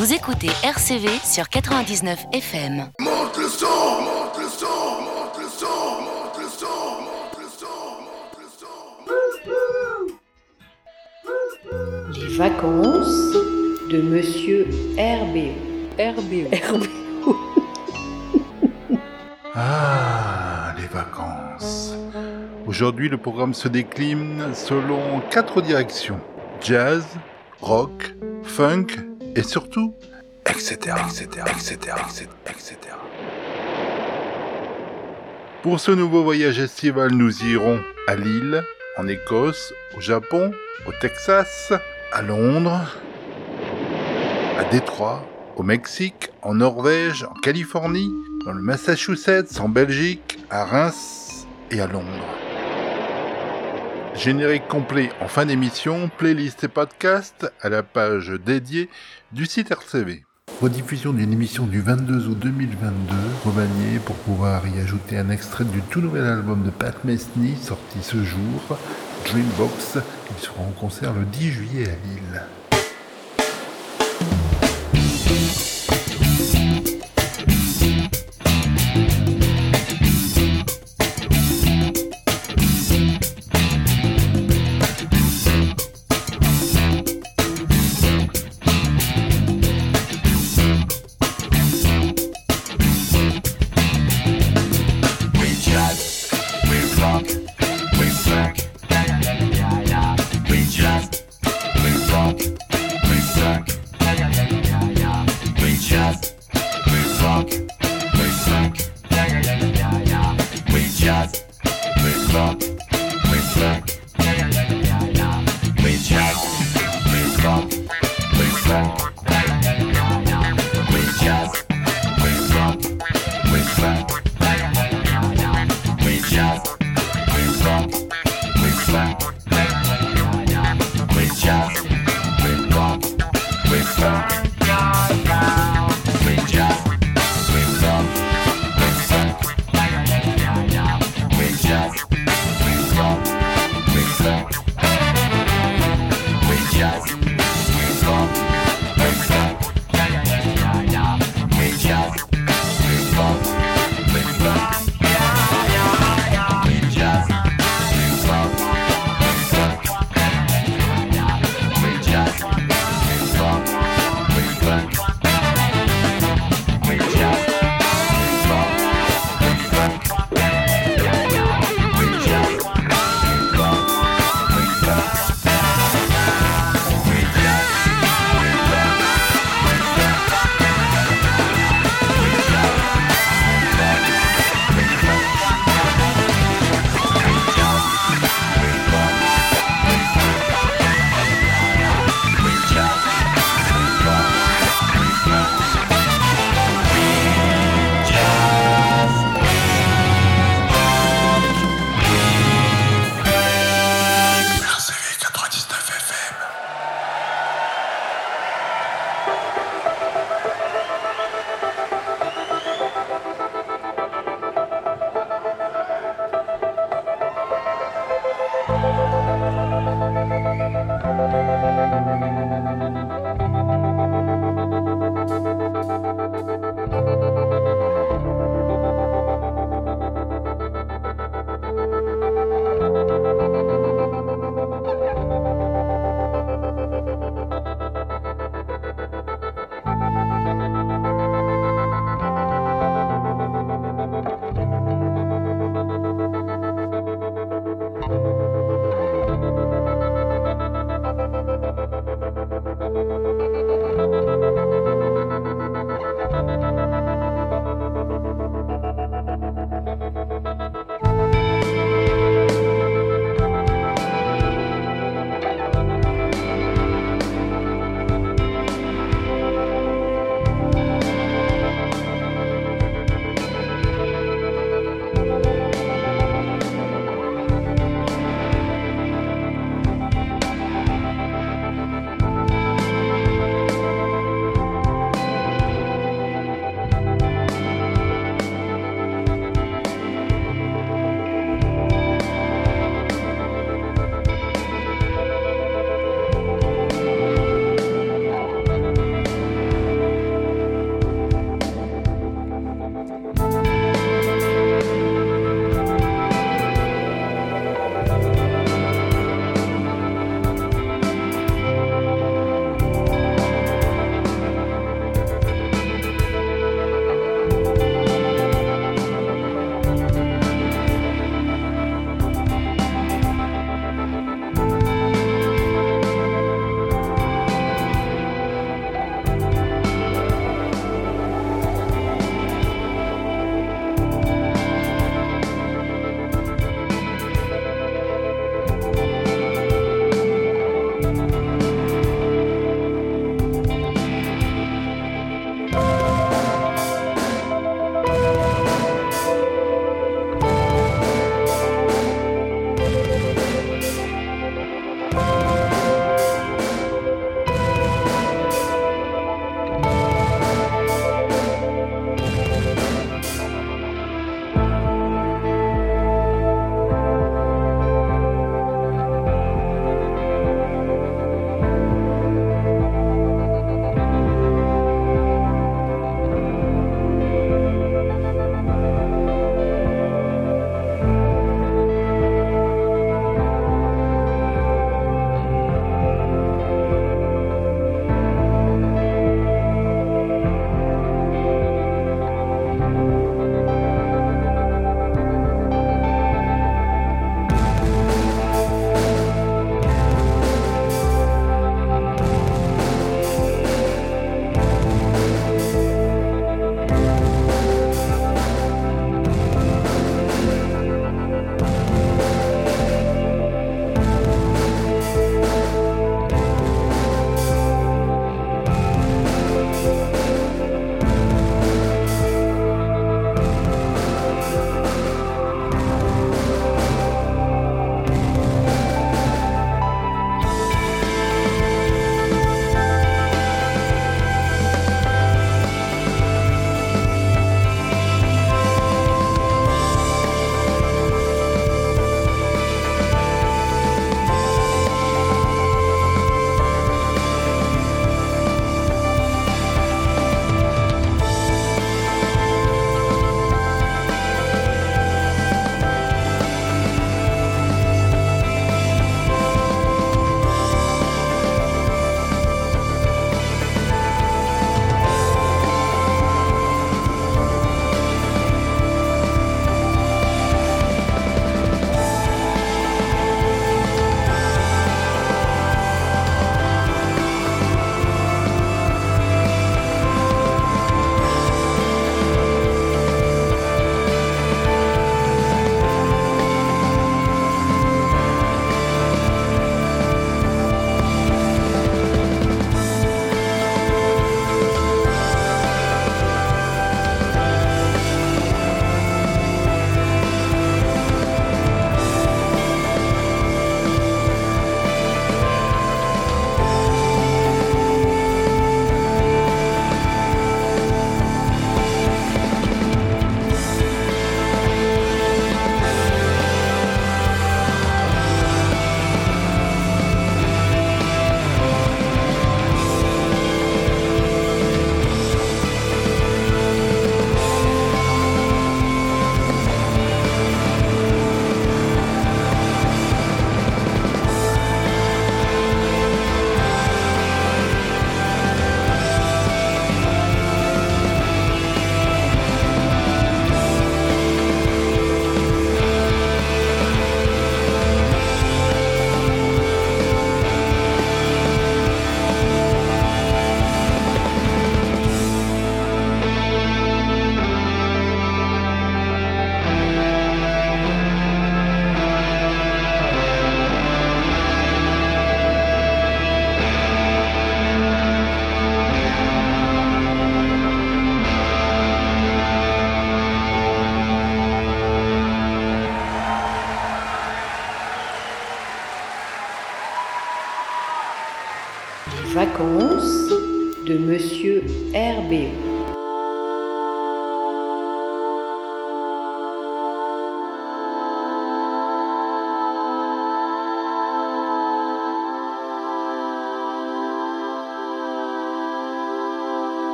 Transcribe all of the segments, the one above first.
Vous écoutez RCV sur 99 FM. Monte le son, monte le son, monte le son, monte le son, monte le son, monte le son. Les vacances de Monsieur RBO. RBO. RBO. Ah, les vacances. Aujourd'hui, le programme se décline selon quatre directions. Jazz, rock, funk et surtout, etc., etc., etc., etc., etc. Pour ce nouveau voyage estival, nous irons à Lille, en Écosse, au Japon, au Texas, à Londres, à Détroit, au Mexique, en Norvège, en Californie, dans le Massachusetts, en Belgique, à Reims et à Londres. Générique complet en fin d'émission, playlist et podcast à la page dédiée du site RCV. Rediffusion d'une émission du 22 août 2022, remaniée pour pouvoir y ajouter un extrait du tout nouvel album de Pat Metheny sorti ce jour, Dreambox, qui sera en concert le 10 juillet à Lille.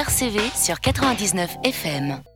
RCV sur 99 FM.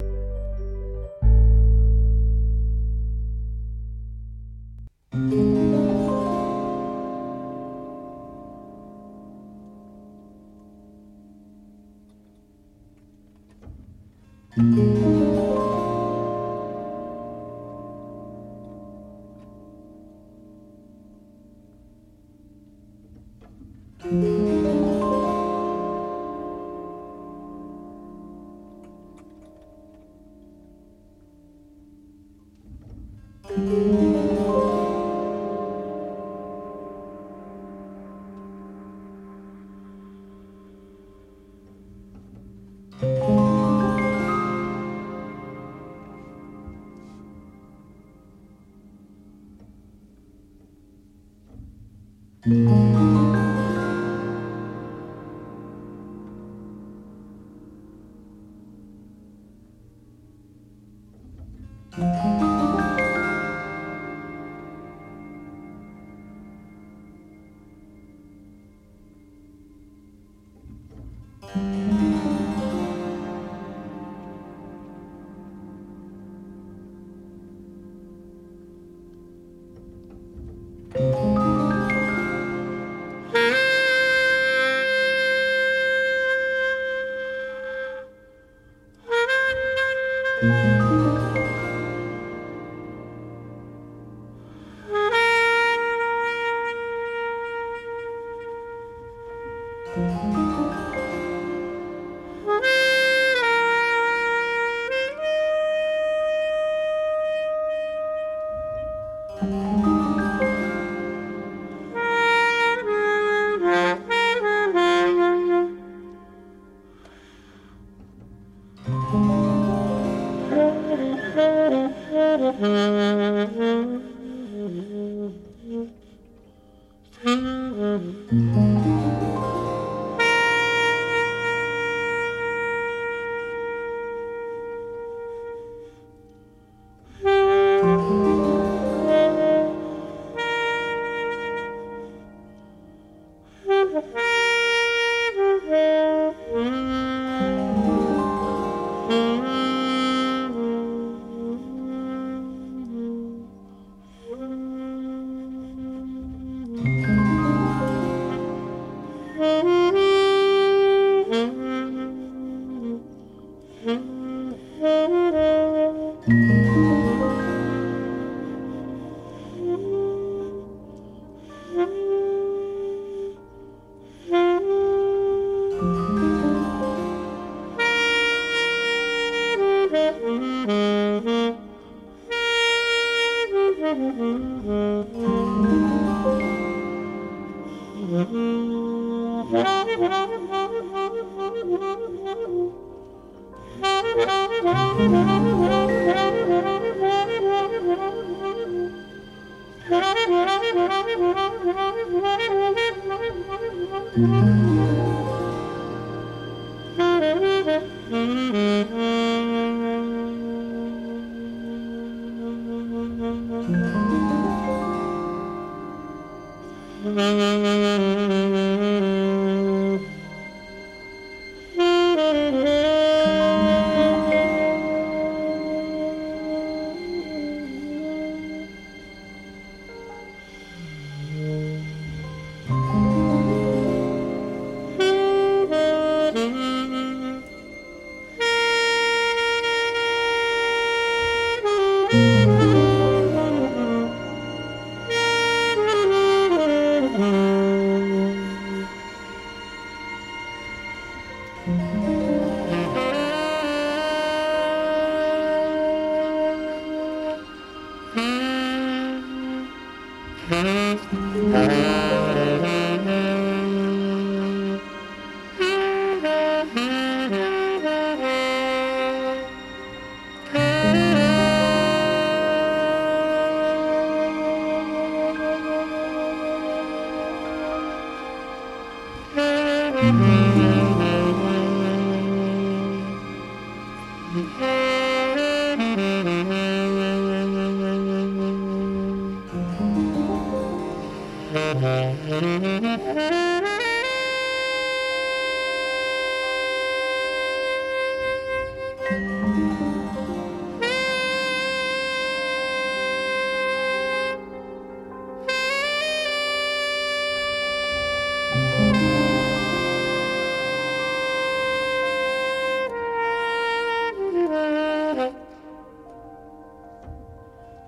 Mm-hmm.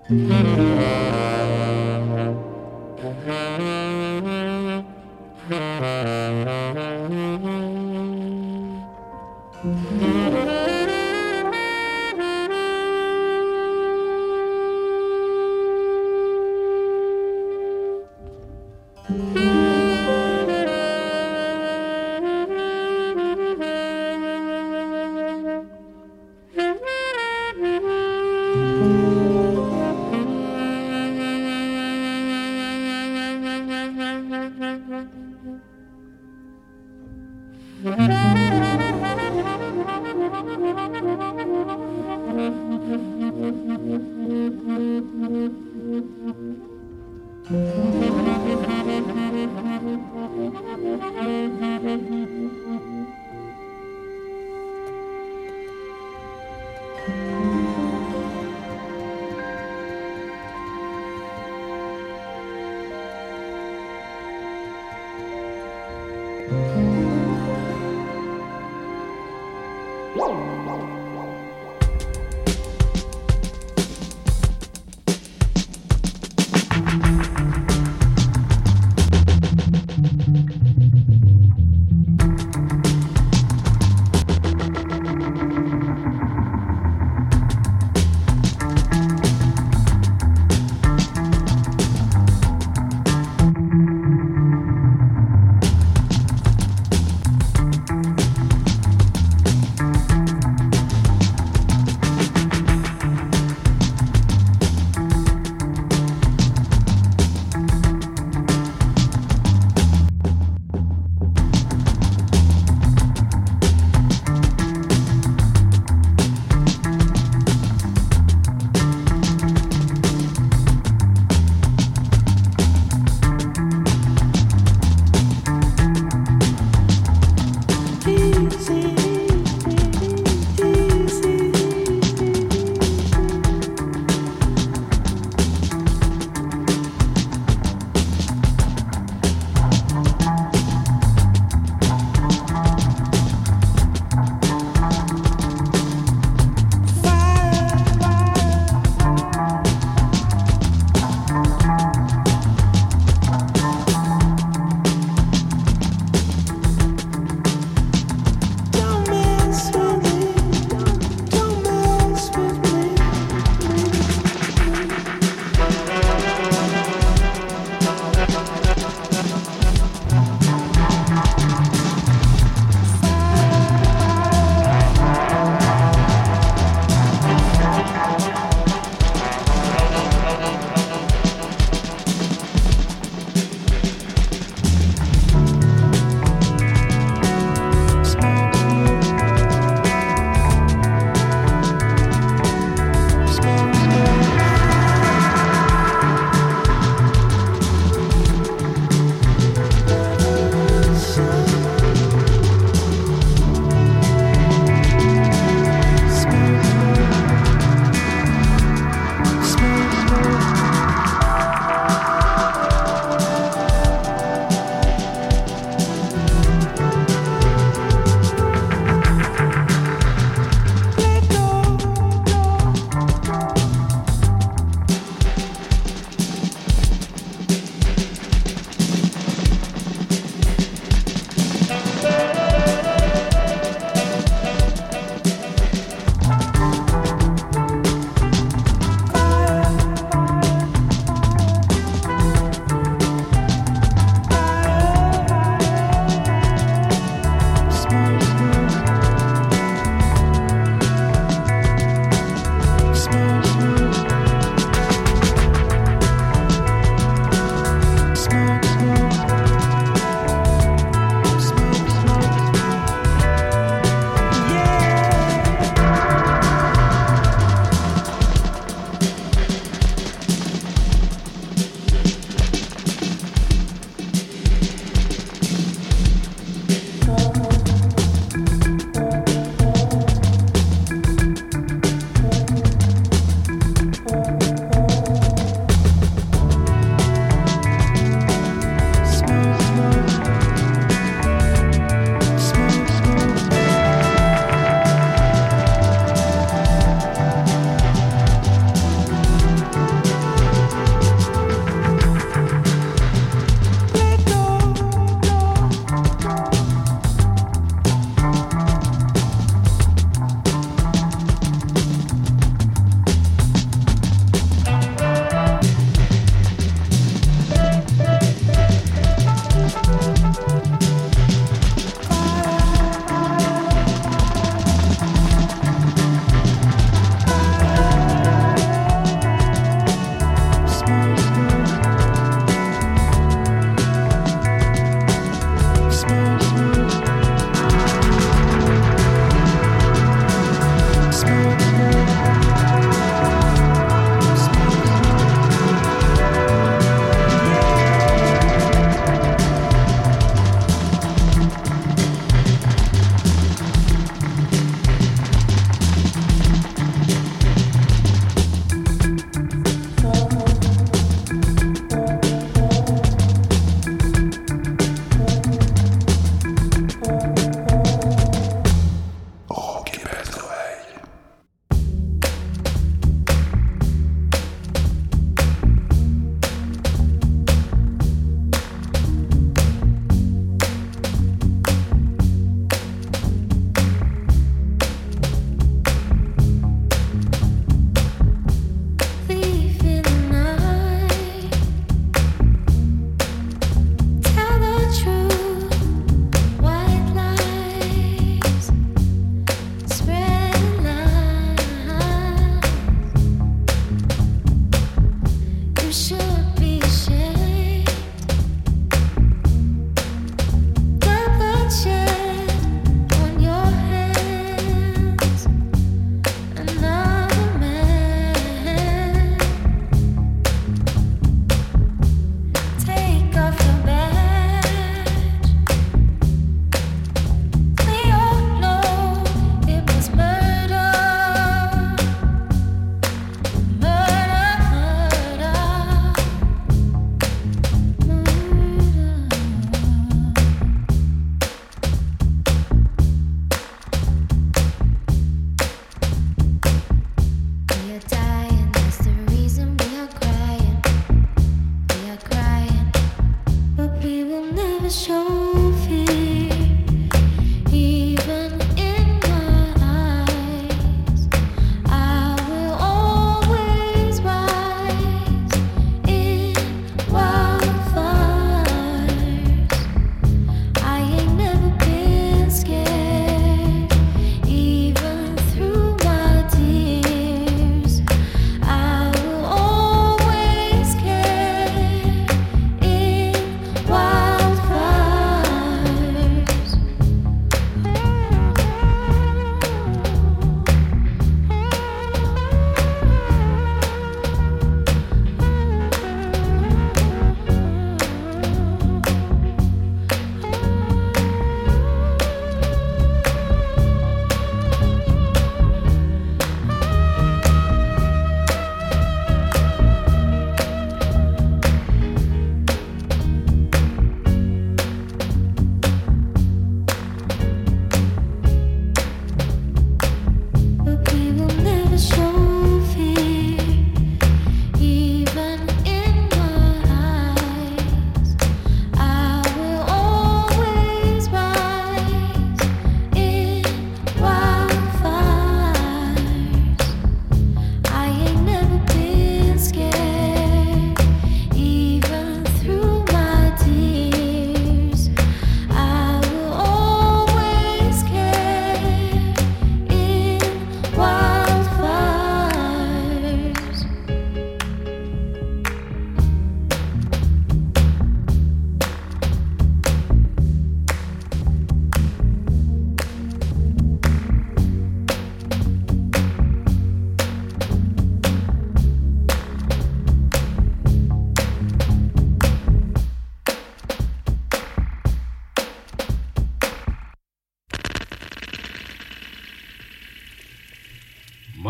Mm-hmm.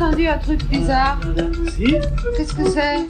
Entendu un truc bizarre. Si Qu'est-ce que c'est?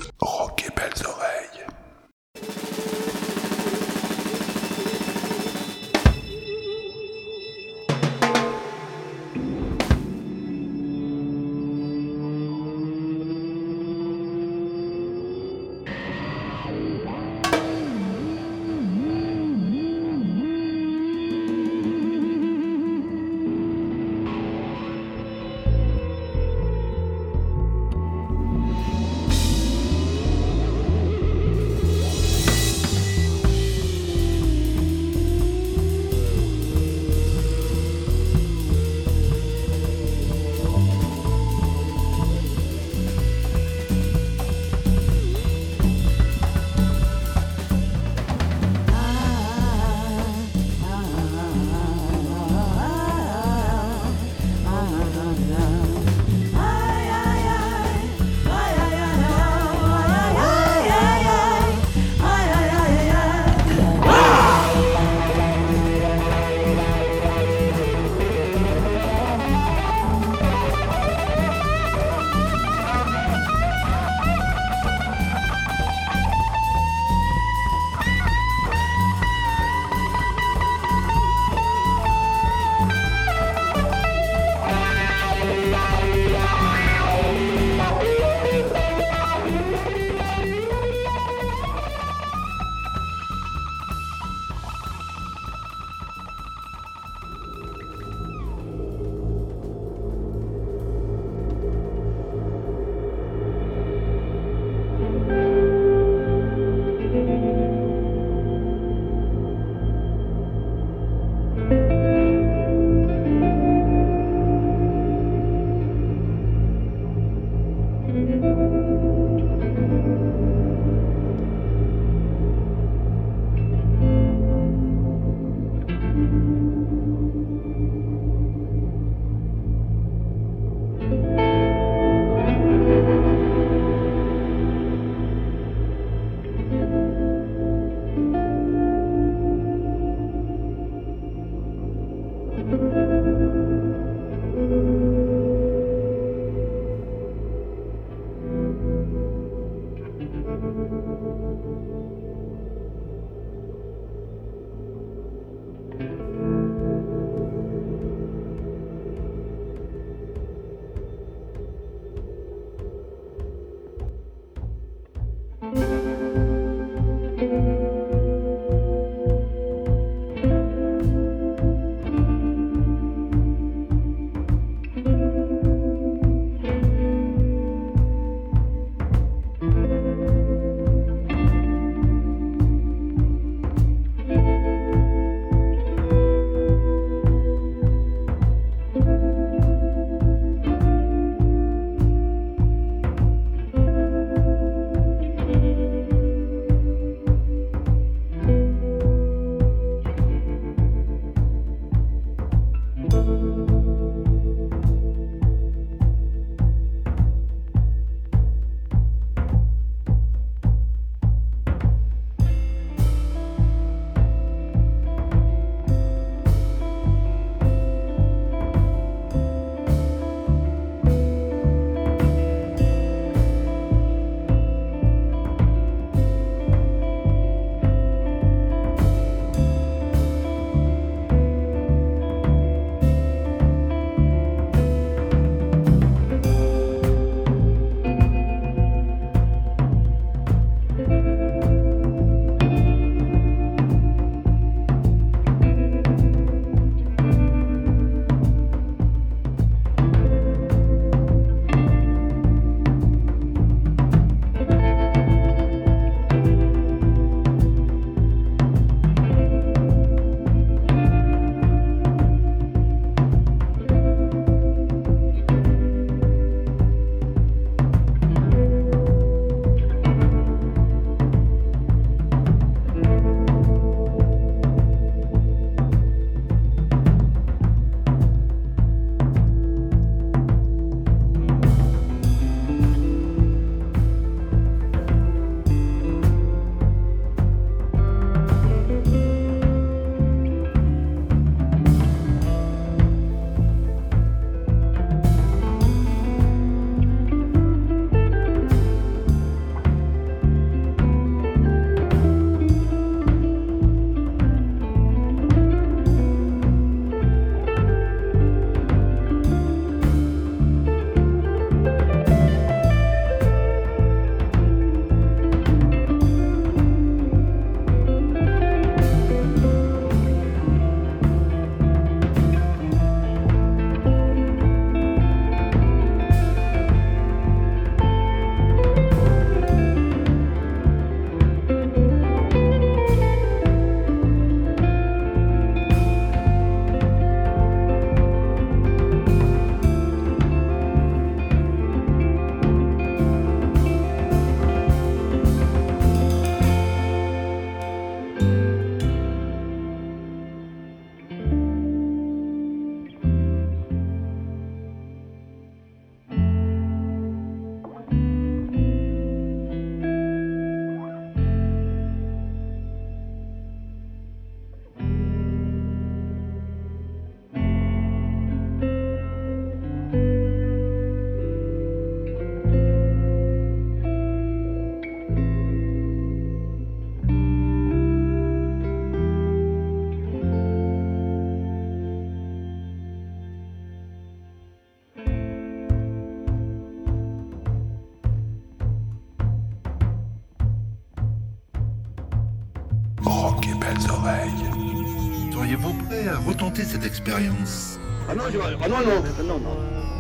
Oreilles. Seriez-vous prêt à retenter cette expérience? Ah non, je... ah non, non, non, non.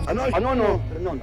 Ah non, ah non, non, non, non.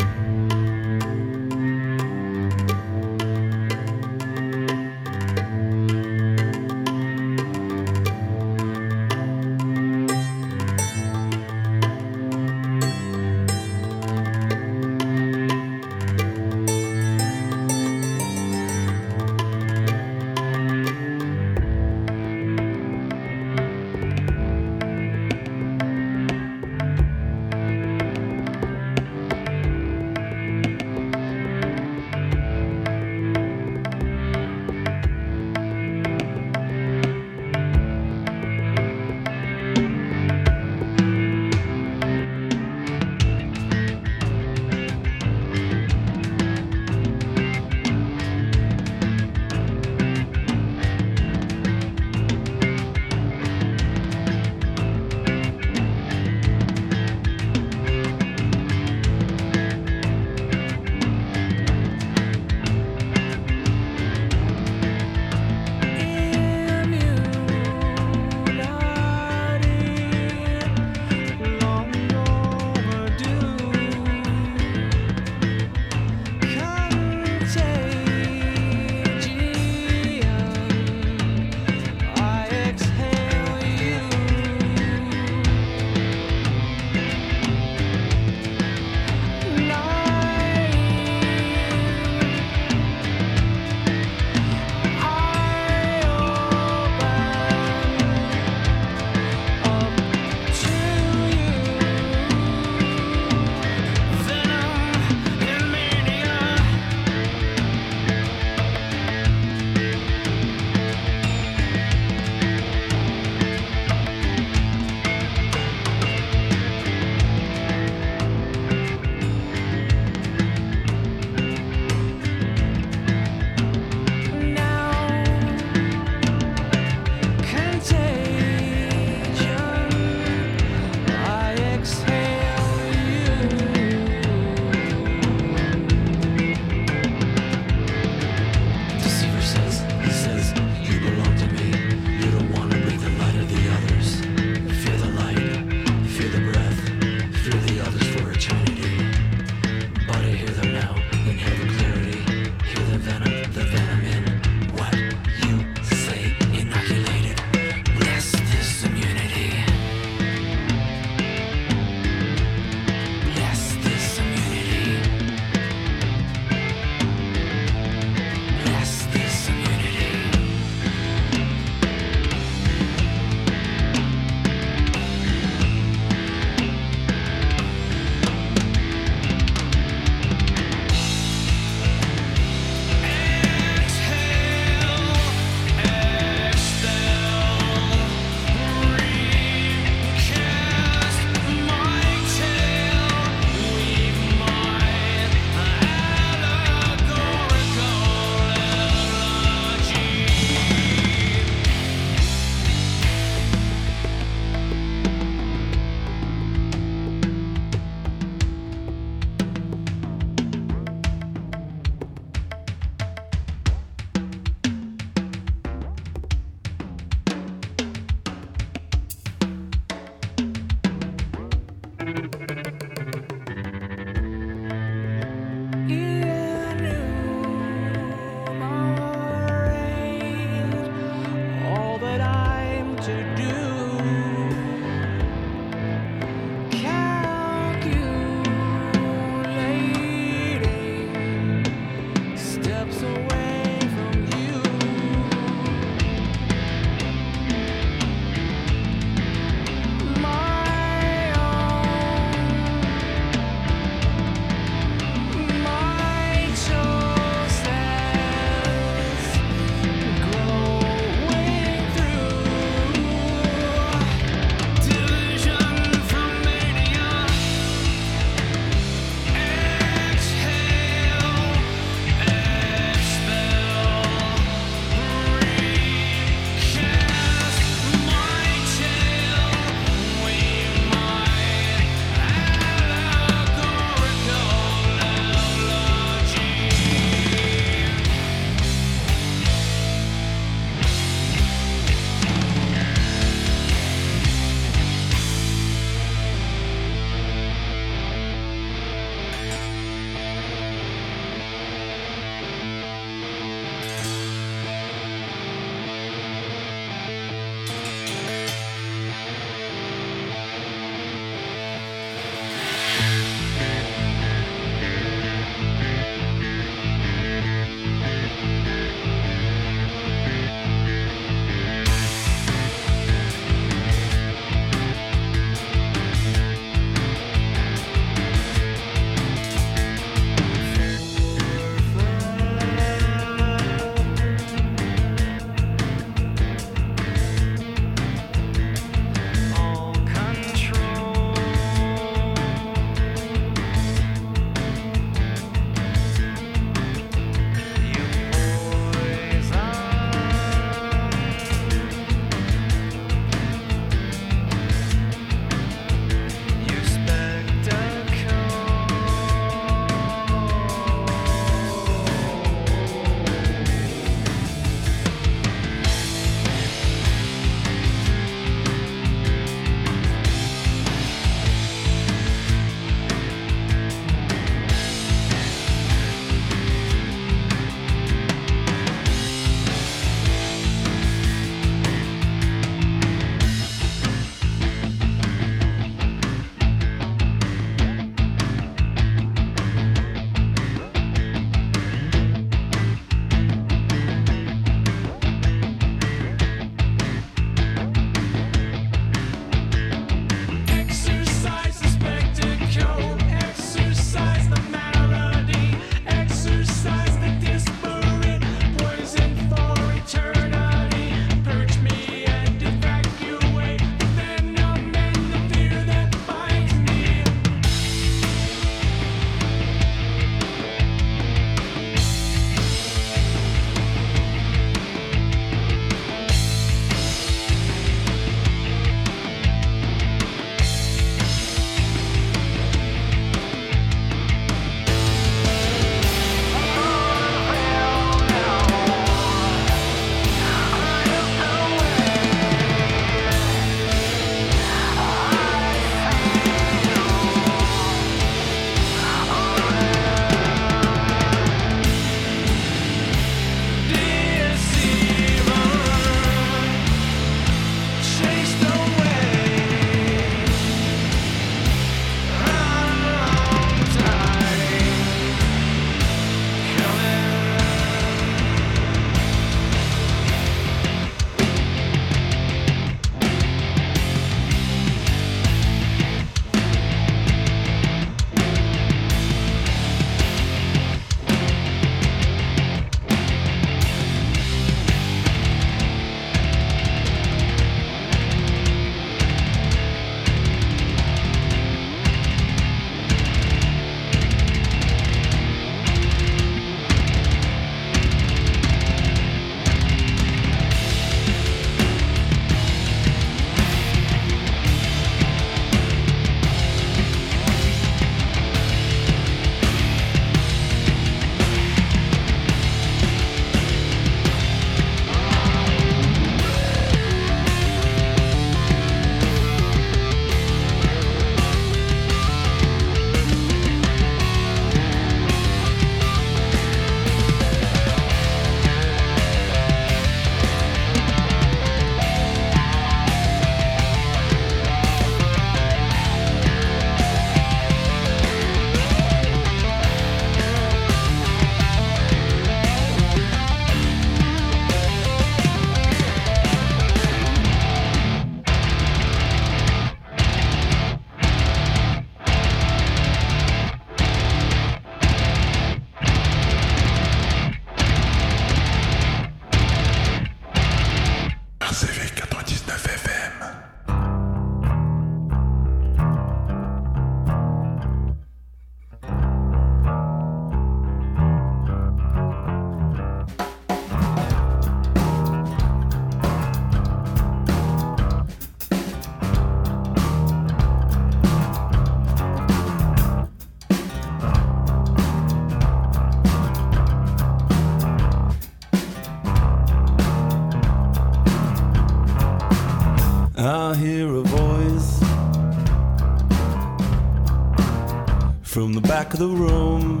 Back of the room.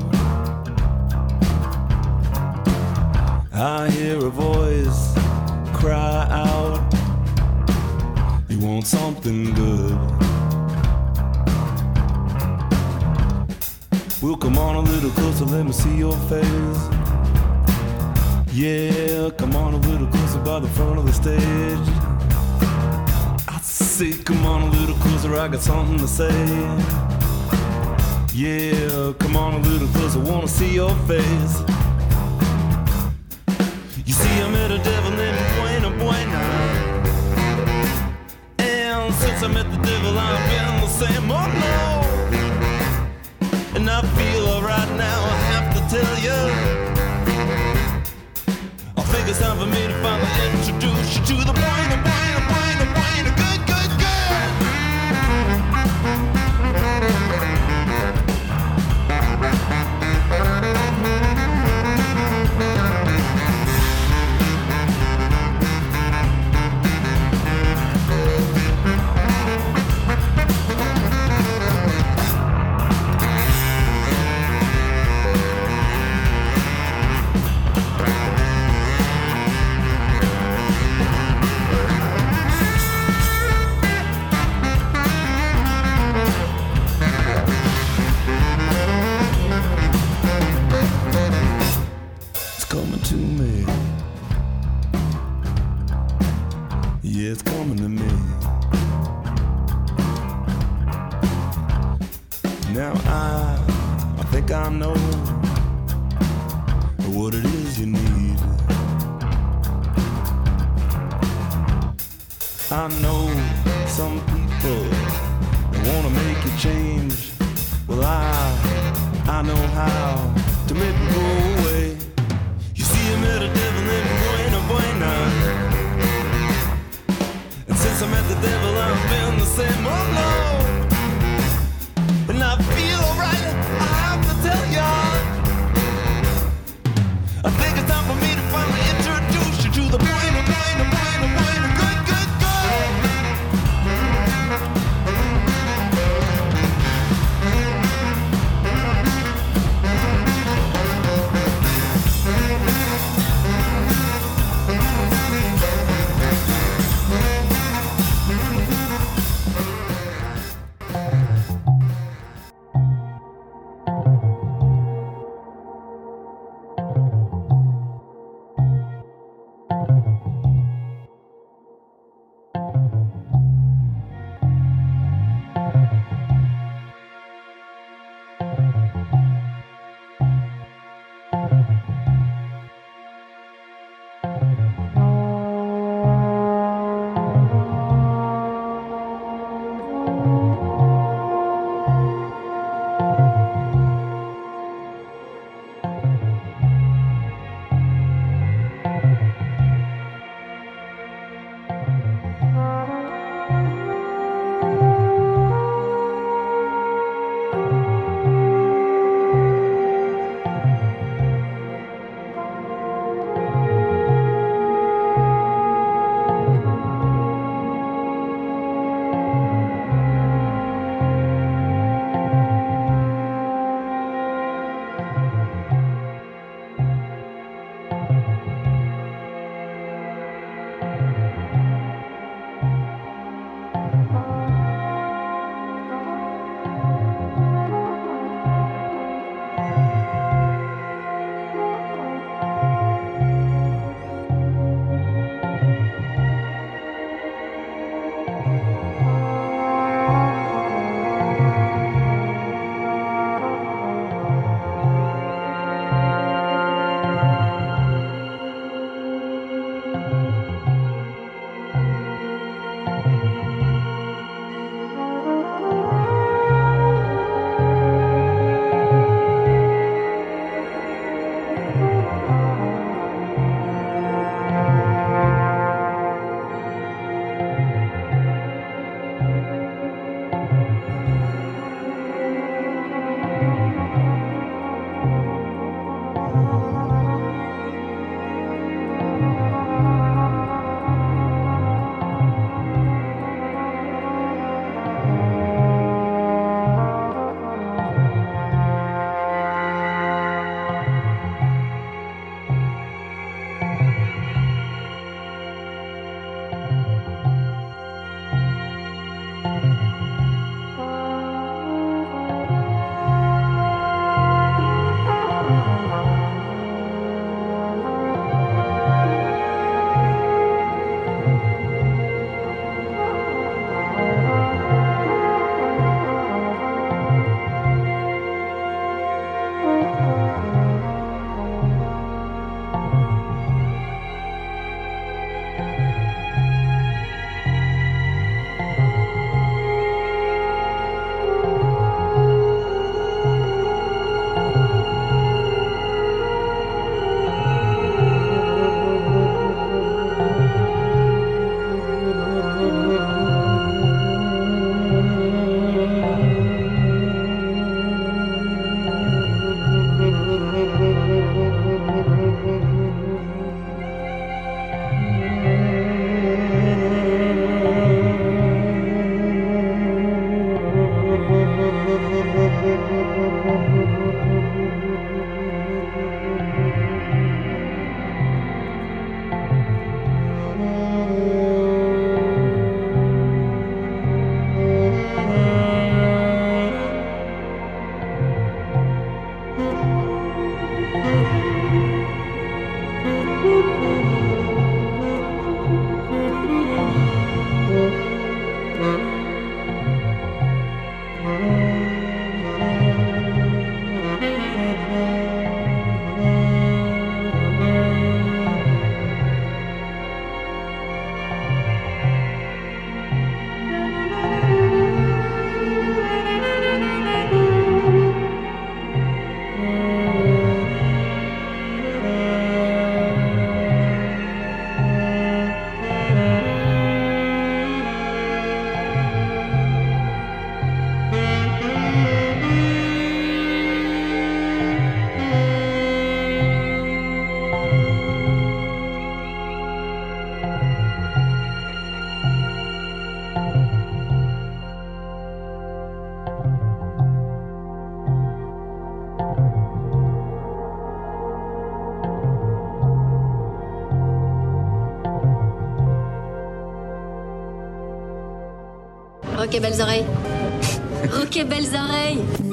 I hear a voice cry out, You want something good? Well, come on a little closer, let me see your face. Yeah, come on a little closer by the front of the stage. I say, come on a little closer, I got something to say. Yeah, come on a little closer, wanna see your face. You see, I met a devil named Buena Buena. And since I met the devil, I've been the same, oh no. And I feel alright now, I have to tell you. I think it's time for me to finally introduce you to the Buena Buena what it is you need. I know some people wanna make you change. Well, I, I know how to make it go away. You see, I met a devil named Buena Buena. And since I met the devil, I've been the same, oh no. And I feel alright, to the Buena Ok, belles oreilles. Ok, belles oreilles.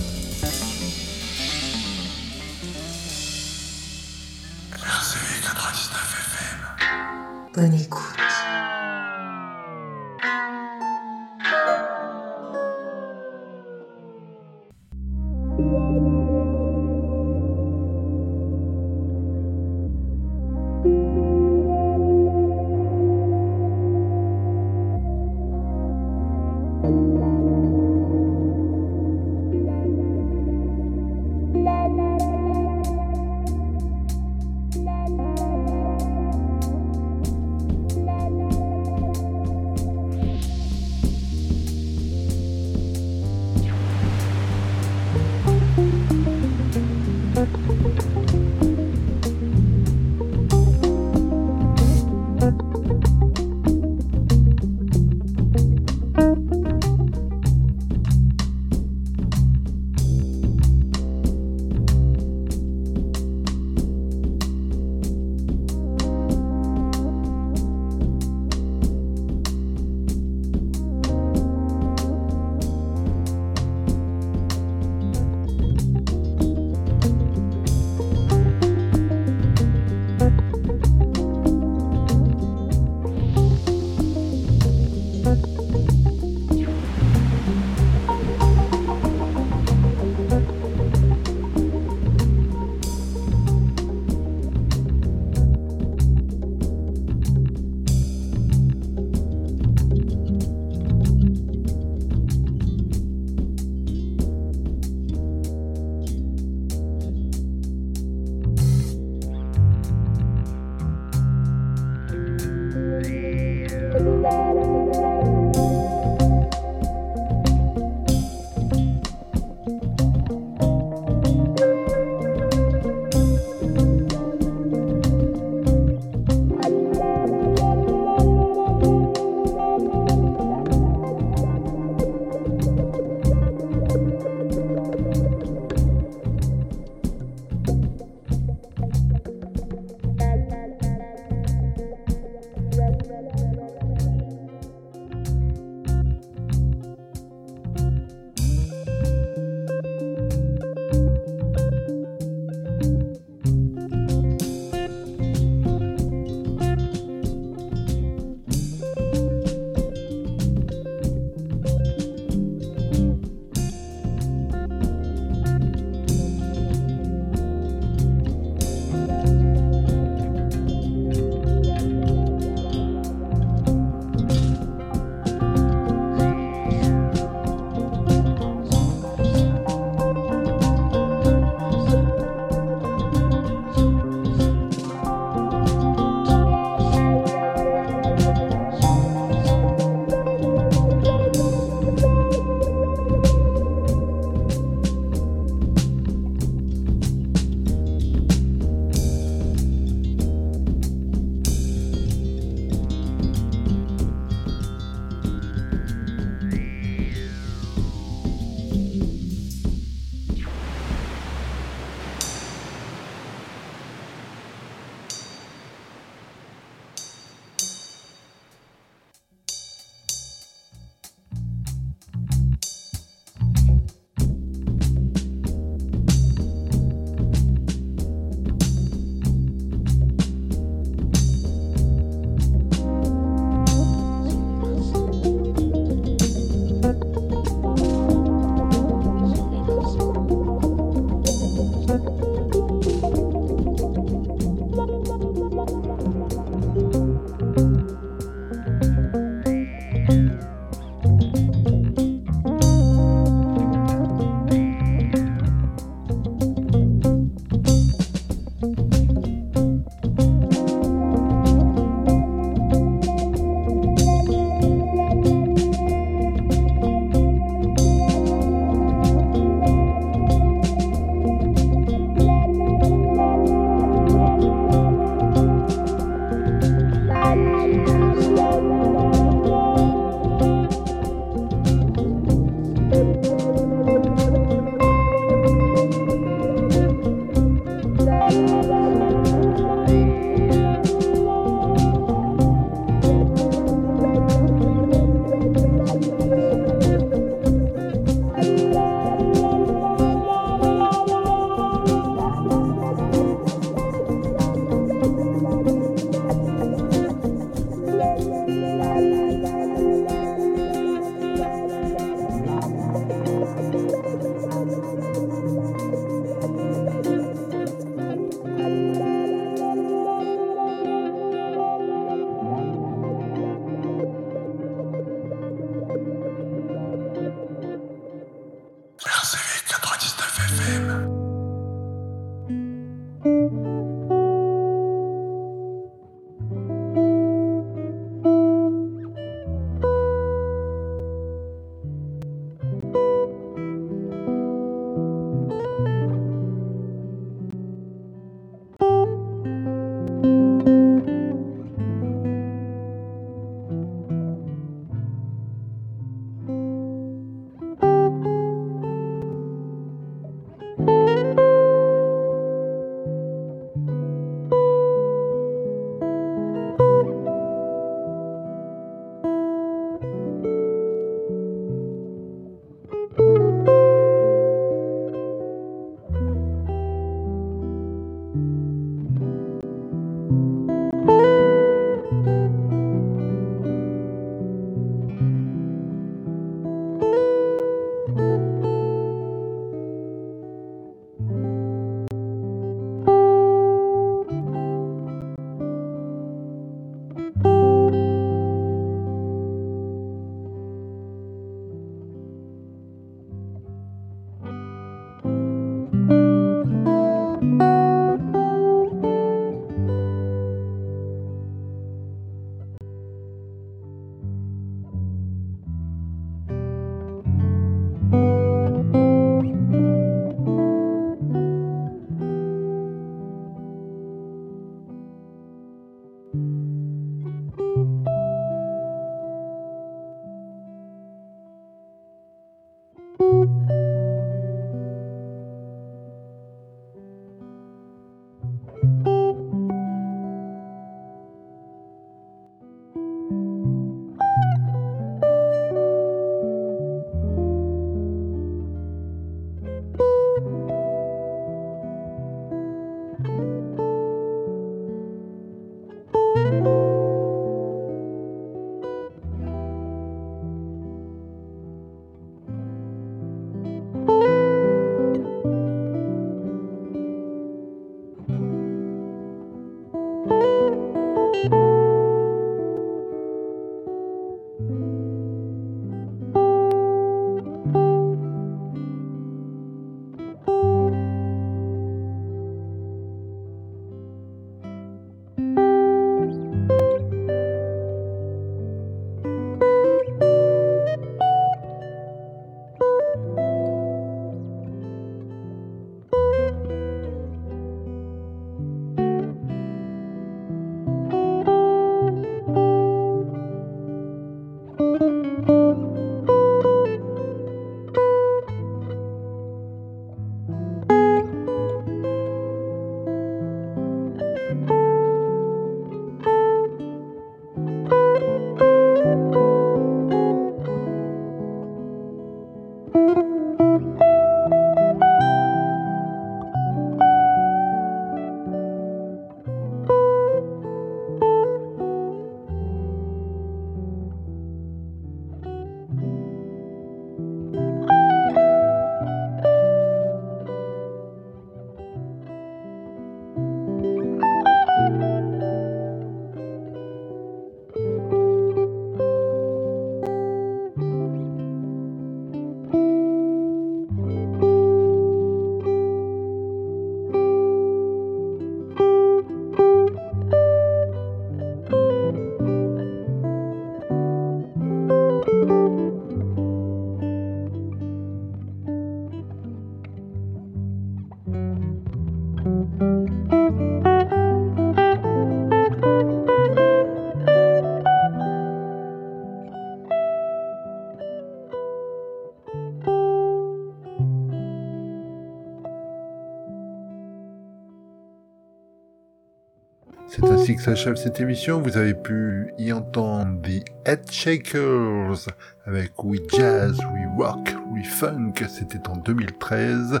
Ainsi que s'achève cette émission. Vous avez pu y entendre The Head Shakers avec We Jazz, We Rock, We Funk, c'était en 2013.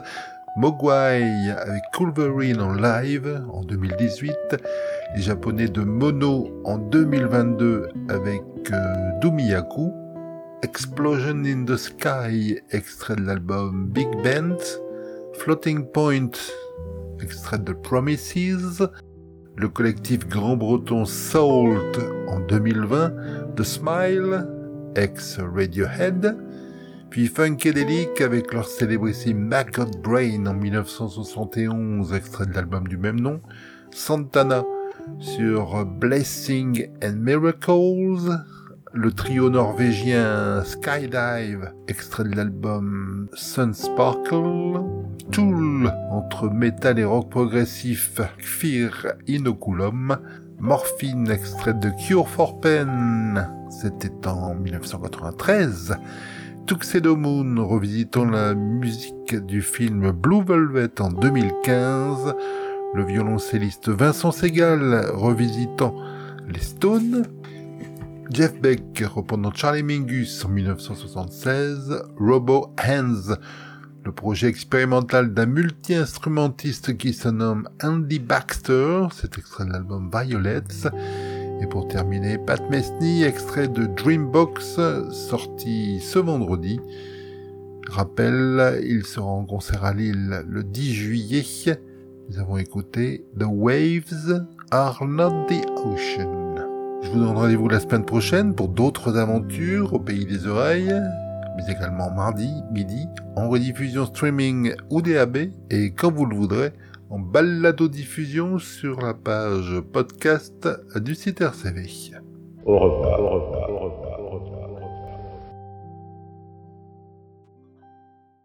Mogwai avec Culverine en live en 2018. Les japonais de Mono en 2022 avec euh, Dumiyaku. Explosion in the Sky, extrait de l'album Big Band. Floating Point, extrait de Promises le collectif grand breton Salt en 2020, The Smile, ex Radiohead, puis Funkadelic avec leur célébrissime Maggot Brain en 1971, extrait de l'album du même nom, Santana sur Blessing and Miracles, le trio norvégien Skydive, extrait de l'album Sun Sparkle, Tool entre métal et rock progressif, Fear Inoculum, Morphine, extrait de Cure for Pen, c'était en 1993, Tuxedo Moon, revisitant la musique du film Blue Velvet en 2015, le violoncelliste Vincent Segal revisitant les Stones, Jeff Beck reprenant Charlie Mingus en 1976, Robo Hands, le projet expérimental d'un multi-instrumentiste qui se nomme Andy Baxter, c'est extrait de l'album Violets, et pour terminer, Pat Messney, extrait de Dreambox, sorti ce vendredi. Rappel, il sera en concert à Lille le 10 juillet. Nous avons écouté The Waves Are Not the Ocean. Je vous donne rendez-vous la semaine prochaine pour d'autres aventures au pays des oreilles, mais également mardi, midi, en rediffusion streaming ou DAB, et quand vous le voudrez, en balado-diffusion sur la page podcast du site RCV. Au revoir. Au revoir.